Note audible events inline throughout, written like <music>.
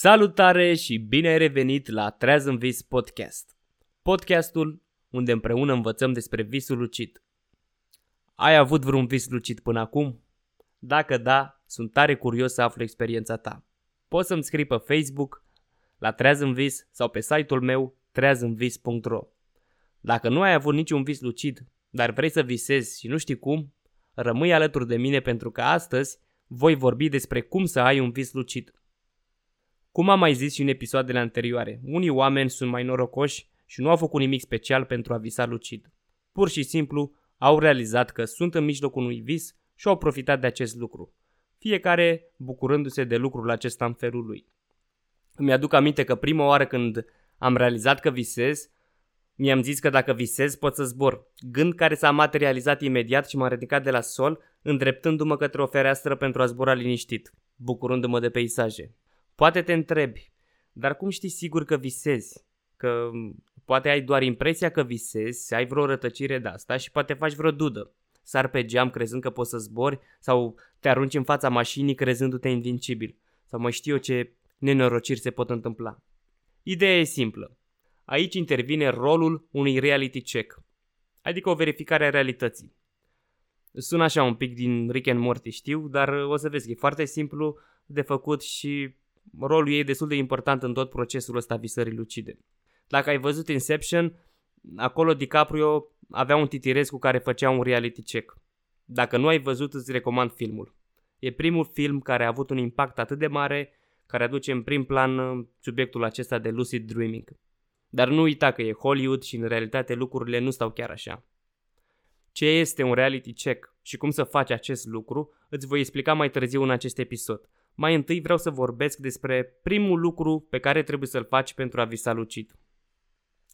Salutare și bine ai revenit la Treaz în Vis Podcast. Podcastul unde împreună învățăm despre visul lucid. Ai avut vreun vis lucid până acum? Dacă da, sunt tare curios să aflu experiența ta. Poți să-mi scrii pe Facebook, la Treaz în Vis sau pe site-ul meu treazânvis.ro Dacă nu ai avut niciun vis lucid, dar vrei să visezi și nu știi cum, rămâi alături de mine pentru că astăzi voi vorbi despre cum să ai un vis lucid. Cum am mai zis și în episoadele anterioare, unii oameni sunt mai norocoși și nu au făcut nimic special pentru a visa lucid. Pur și simplu au realizat că sunt în mijlocul unui vis și au profitat de acest lucru, fiecare bucurându-se de lucrul acesta în felul lui. Îmi aduc aminte că prima oară când am realizat că visez, mi-am zis că dacă visez pot să zbor, gând care s-a materializat imediat și m-a ridicat de la sol, îndreptându-mă către o fereastră pentru a zbura liniștit, bucurându-mă de peisaje. Poate te întrebi, dar cum știi sigur că visezi? Că poate ai doar impresia că visezi, ai vreo rătăcire de asta și poate faci vreo dudă. Sar pe geam crezând că poți să zbori sau te arunci în fața mașinii crezându-te invincibil. Sau mai știu eu ce nenorociri se pot întâmpla. Ideea e simplă. Aici intervine rolul unui reality check, adică o verificare a realității. Sună așa un pic din Rick and Morty, știu, dar o să vezi că e foarte simplu de făcut și rolul ei e destul de important în tot procesul ăsta visării lucide. Dacă ai văzut Inception, acolo DiCaprio avea un titirez cu care făcea un reality check. Dacă nu ai văzut, îți recomand filmul. E primul film care a avut un impact atât de mare, care aduce în prim plan uh, subiectul acesta de lucid dreaming. Dar nu uita că e Hollywood și în realitate lucrurile nu stau chiar așa. Ce este un reality check și cum să faci acest lucru, îți voi explica mai târziu în acest episod. Mai întâi vreau să vorbesc despre primul lucru pe care trebuie să-l faci pentru a visa lucid.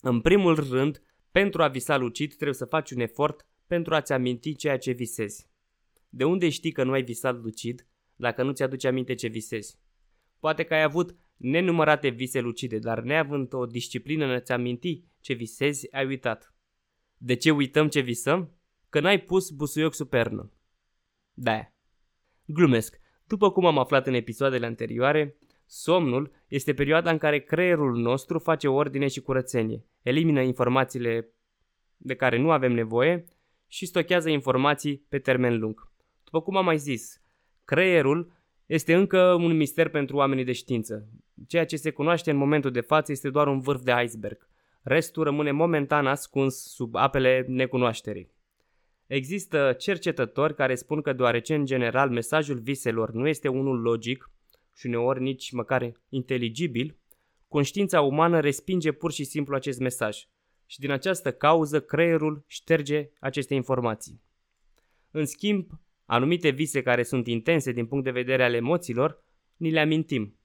În primul rând, pentru a visa lucid trebuie să faci un efort pentru a-ți aminti ceea ce visezi. De unde știi că nu ai visat lucid dacă nu ți-aduci aminte ce visezi? Poate că ai avut nenumărate vise lucide, dar neavând o disciplină în a-ți aminti ce visezi, ai uitat. De ce uităm ce visăm? Că n-ai pus busuioc sub pernă. Da. Glumesc. După cum am aflat în episoadele anterioare, somnul este perioada în care creierul nostru face ordine și curățenie, elimină informațiile de care nu avem nevoie și stochează informații pe termen lung. După cum am mai zis, creierul este încă un mister pentru oamenii de știință. Ceea ce se cunoaște în momentul de față este doar un vârf de iceberg. Restul rămâne momentan ascuns sub apele necunoașterii. Există cercetători care spun că deoarece în general mesajul viselor nu este unul logic și uneori nici măcar inteligibil, conștiința umană respinge pur și simplu acest mesaj și din această cauză creierul șterge aceste informații. În schimb, anumite vise care sunt intense din punct de vedere al emoțiilor, ni le amintim.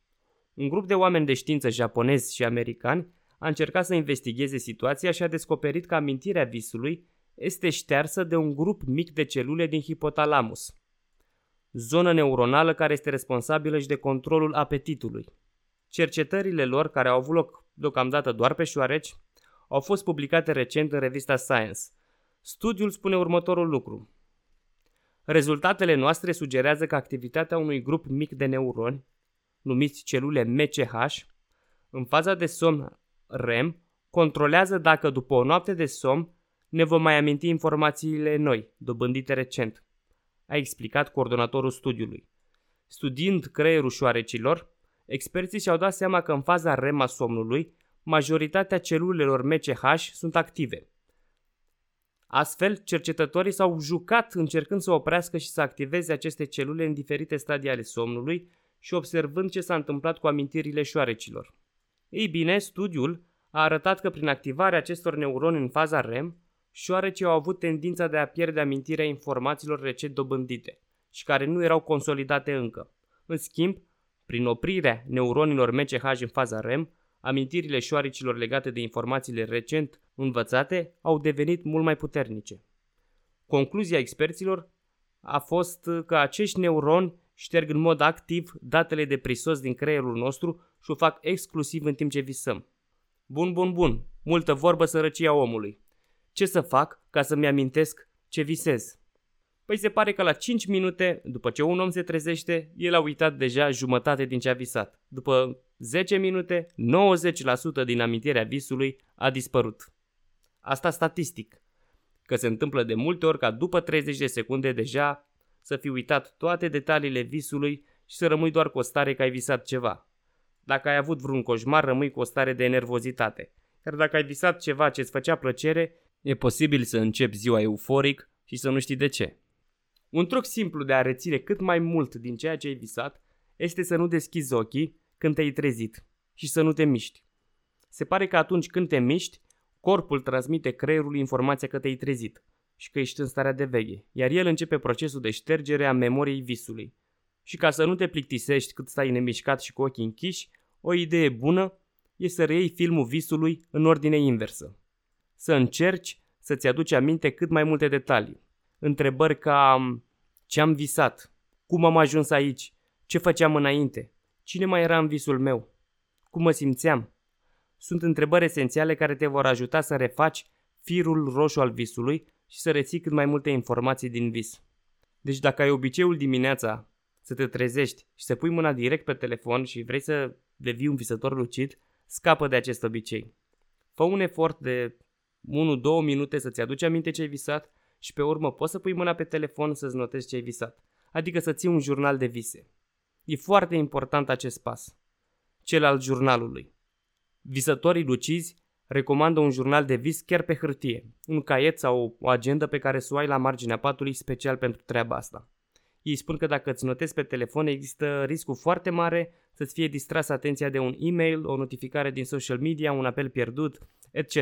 Un grup de oameni de știință japonezi și americani a încercat să investigheze situația și a descoperit că amintirea visului este ștearsă de un grup mic de celule din hipotalamus, zonă neuronală care este responsabilă și de controlul apetitului. Cercetările lor, care au avut loc deocamdată doar pe șoareci, au fost publicate recent în revista Science. Studiul spune următorul lucru. Rezultatele noastre sugerează că activitatea unui grup mic de neuroni, numiți celule MCH, în faza de somn REM, controlează dacă după o noapte de somn ne vom mai aminti informațiile noi, dobândite recent, a explicat coordonatorul studiului. Studiind creierul șoarecilor, experții și-au dat seama că în faza REM a somnului, majoritatea celulelor MCH sunt active. Astfel, cercetătorii s-au jucat încercând să oprească și să activeze aceste celule în diferite stadii ale somnului și observând ce s-a întâmplat cu amintirile șoarecilor. Ei bine, studiul a arătat că prin activarea acestor neuroni în faza REM, șoarecii au avut tendința de a pierde amintirea informațiilor recent dobândite și care nu erau consolidate încă. În schimb, prin oprirea neuronilor MCH în faza REM, amintirile șoaricilor legate de informațiile recent învățate au devenit mult mai puternice. Concluzia experților a fost că acești neuroni șterg în mod activ datele de prisos din creierul nostru și o fac exclusiv în timp ce visăm. Bun, bun, bun, multă vorbă sărăcia omului. Ce să fac ca să-mi amintesc ce visez? Păi se pare că la 5 minute, după ce un om se trezește, el a uitat deja jumătate din ce a visat, după 10 minute, 90% din amintirea visului a dispărut. Asta statistic, că se întâmplă de multe ori ca după 30 de secunde deja să fi uitat toate detaliile visului și să rămâi doar cu o stare că ai visat ceva. Dacă ai avut vreun coșmar, rămâi cu o stare de nervozitate. Iar dacă ai visat ceva ce îți făcea plăcere, e posibil să începi ziua euforic și să nu știi de ce. Un truc simplu de a reține cât mai mult din ceea ce ai visat este să nu deschizi ochii când te-ai trezit și să nu te miști. Se pare că atunci când te miști, corpul transmite creierului informația că te-ai trezit și că ești în starea de veche, iar el începe procesul de ștergere a memoriei visului. Și ca să nu te plictisești cât stai nemișcat și cu ochii închiși, o idee bună e să reiei filmul visului în ordine inversă. Să încerci să-ți aduci aminte cât mai multe detalii. Întrebări ca ce am visat, cum am ajuns aici, ce făceam înainte, cine mai era în visul meu, cum mă simțeam. Sunt întrebări esențiale care te vor ajuta să refaci firul roșu al visului și să reții cât mai multe informații din vis. Deci dacă ai obiceiul dimineața să te trezești și să pui mâna direct pe telefon și vrei să devii un visător lucid, scapă de acest obicei. Fă un efort de 1-2 minute să-ți aduci aminte ce ai visat și pe urmă poți să pui mâna pe telefon să-ți notezi ce ai visat, adică să ții un jurnal de vise. E foarte important acest pas, cel al jurnalului. Visătorii lucizi recomandă un jurnal de vis chiar pe hârtie, un caiet sau o agendă pe care să o ai la marginea patului special pentru treaba asta. Ei spun că dacă îți notezi pe telefon există riscul foarte mare să-ți fie distras atenția de un e-mail, o notificare din social media, un apel pierdut, etc.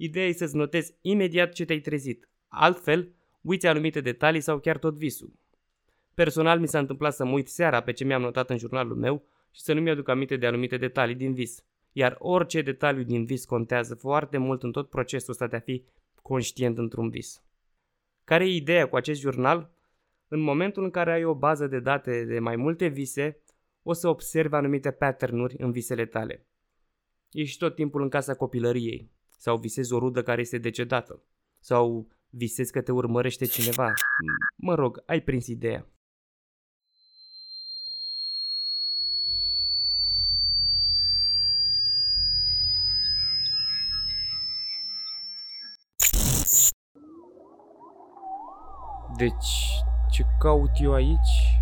Ideea e să-ți notezi imediat ce te-ai trezit. Altfel, uiți anumite detalii sau chiar tot visul. Personal mi s-a întâmplat să mă uit seara pe ce mi-am notat în jurnalul meu și să nu mi-aduc aminte de anumite detalii din vis. Iar orice detaliu din vis contează foarte mult în tot procesul ăsta de a fi conștient într-un vis. Care e ideea cu acest jurnal? În momentul în care ai o bază de date de mai multe vise, o să observi anumite patternuri în visele tale. Ești tot timpul în casa copilăriei, sau visezi o rudă care este decedată, sau visezi că te urmărește cineva. Mă rog, ai prins ideea. Deci, ce caut eu aici?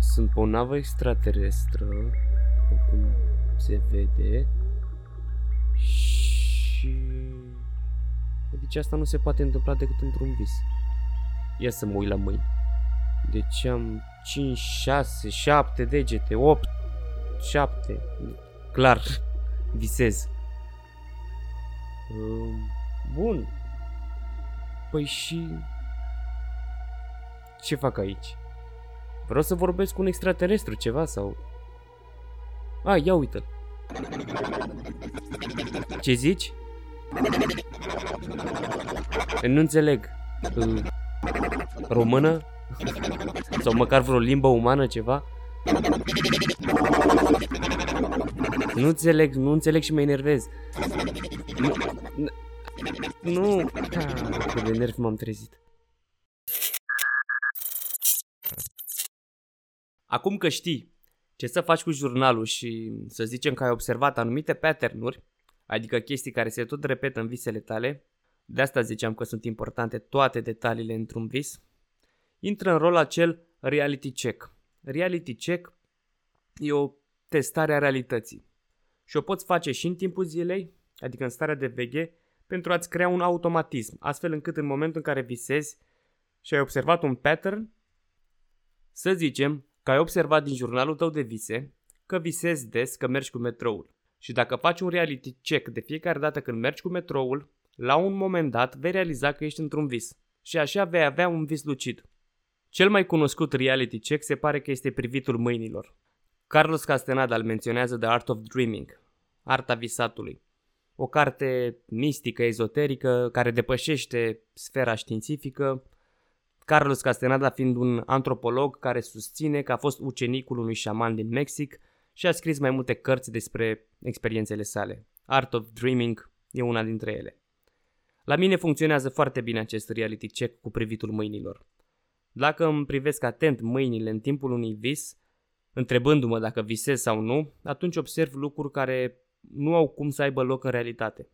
Sunt pe o navă extraterestră, după cum se vede, și... Deci asta nu se poate întâmpla decât într-un vis. Ia să mă uit la mâini. Deci am 5, 6, 7 degete, 8, 7. Clar, <laughs> visez. Bun. Păi și... Ce fac aici? Vreau să vorbesc cu un extraterestru ceva sau... A, ia uite-l. Ce zici? Nu înțeleg. Română? Sau măcar vreo limbă umană, ceva? Nu înțeleg, nu înțeleg și mă enervez. Nu, nu, cât de nervi m-am trezit. Acum că știi ce să faci cu jurnalul și să zicem că ai observat anumite patternuri, adică chestii care se tot repetă în visele tale, de asta ziceam că sunt importante toate detaliile într-un vis, intră în rol acel reality check. Reality check e o testare a realității și o poți face și în timpul zilei, adică în starea de veche, pentru a-ți crea un automatism, astfel încât în momentul în care visezi și ai observat un pattern, să zicem că ai observat din jurnalul tău de vise că visezi des că mergi cu metroul. Și dacă faci un reality check de fiecare dată când mergi cu metroul, la un moment dat vei realiza că ești într-un vis. Și așa vei avea un vis lucid. Cel mai cunoscut reality check se pare că este privitul mâinilor. Carlos Castaneda îl menționează The Art of Dreaming, arta visatului. O carte mistică, ezoterică, care depășește sfera științifică, Carlos Castaneda fiind un antropolog care susține că a fost ucenicul unui șaman din Mexic și a scris mai multe cărți despre experiențele sale. Art of Dreaming e una dintre ele. La mine funcționează foarte bine acest reality check cu privitul mâinilor. Dacă îmi privesc atent mâinile în timpul unui vis, Întrebându-mă dacă visez sau nu, atunci observ lucruri care nu au cum să aibă loc în realitate.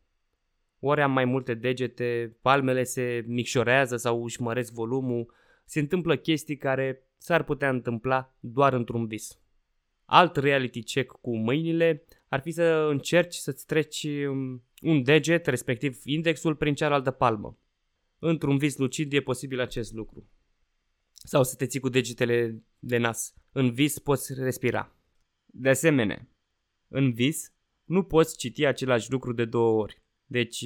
Ori am mai multe degete, palmele se micșorează sau își măresc volumul, se întâmplă chestii care s-ar putea întâmpla doar într-un vis. Alt reality check cu mâinile ar fi să încerci să-ți treci um, un deget, respectiv indexul, prin cealaltă palmă. Într-un vis lucid e posibil acest lucru. Sau să te ții cu degetele de nas. În vis poți respira. De asemenea, în vis nu poți citi același lucru de două ori. Deci,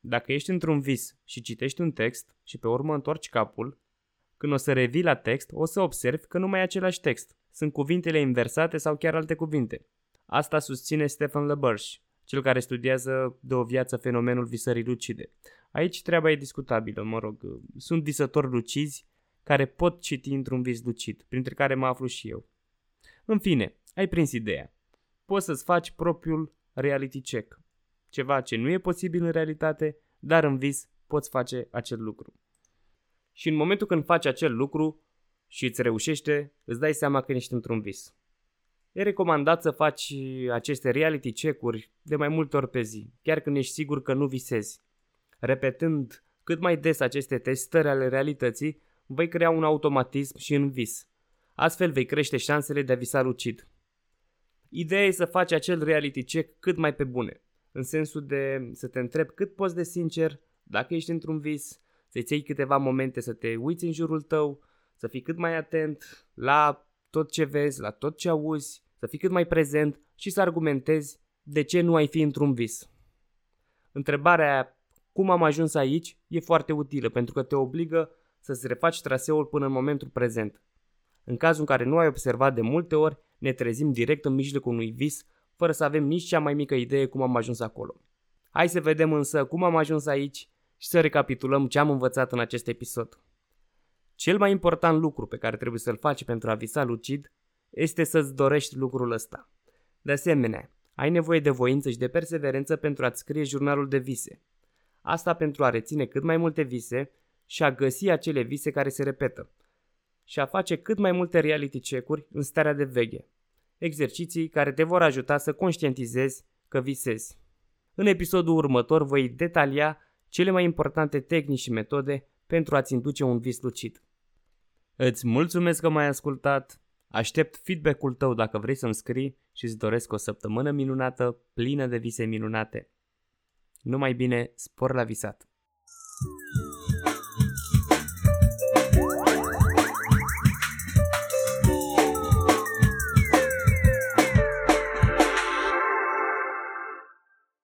dacă ești într-un vis și citești un text și pe urmă întorci capul, când o să revii la text, o să observi că nu mai e același text. Sunt cuvintele inversate sau chiar alte cuvinte. Asta susține Stephen LeBurge, cel care studiază de o viață fenomenul visării lucide. Aici treaba e discutabilă, mă rog. Sunt visători lucizi care pot citi într-un vis lucid, printre care mă aflu și eu. În fine, ai prins ideea. Poți să-ți faci propriul reality check. Ceva ce nu e posibil în realitate, dar în vis poți face acel lucru. Și în momentul când faci acel lucru și îți reușește, îți dai seama că ești într-un vis. E recomandat să faci aceste reality check-uri de mai multe ori pe zi, chiar când ești sigur că nu visezi. Repetând cât mai des aceste testări ale realității, vei crea un automatism și în vis. Astfel vei crește șansele de a visa lucid. Ideea e să faci acel reality check cât mai pe bune, în sensul de să te întrebi cât poți de sincer, dacă ești într-un vis, să-ți iei câteva momente să te uiți în jurul tău, să fii cât mai atent la tot ce vezi, la tot ce auzi, să fii cât mai prezent și să argumentezi de ce nu ai fi într-un vis. Întrebarea cum am ajuns aici e foarte utilă pentru că te obligă să-ți refaci traseul până în momentul prezent. În cazul în care nu ai observat de multe ori, ne trezim direct în mijlocul unui vis, fără să avem nici cea mai mică idee cum am ajuns acolo. Hai să vedem însă cum am ajuns aici și să recapitulăm ce am învățat în acest episod. Cel mai important lucru pe care trebuie să-l faci pentru a visa lucid este să-ți dorești lucrul ăsta. De asemenea, ai nevoie de voință și de perseverență pentru a-ți scrie jurnalul de vise. Asta pentru a reține cât mai multe vise și a găsi acele vise care se repetă și a face cât mai multe reality check-uri în starea de veche. Exerciții care te vor ajuta să conștientizezi că visezi. În episodul următor voi detalia cele mai importante tehnici și metode pentru a-ți induce un vis lucid. Îți mulțumesc că m-ai ascultat, aștept feedback-ul tău dacă vrei să-mi scrii și îți doresc o săptămână minunată, plină de vise minunate. Numai bine, spor la visat!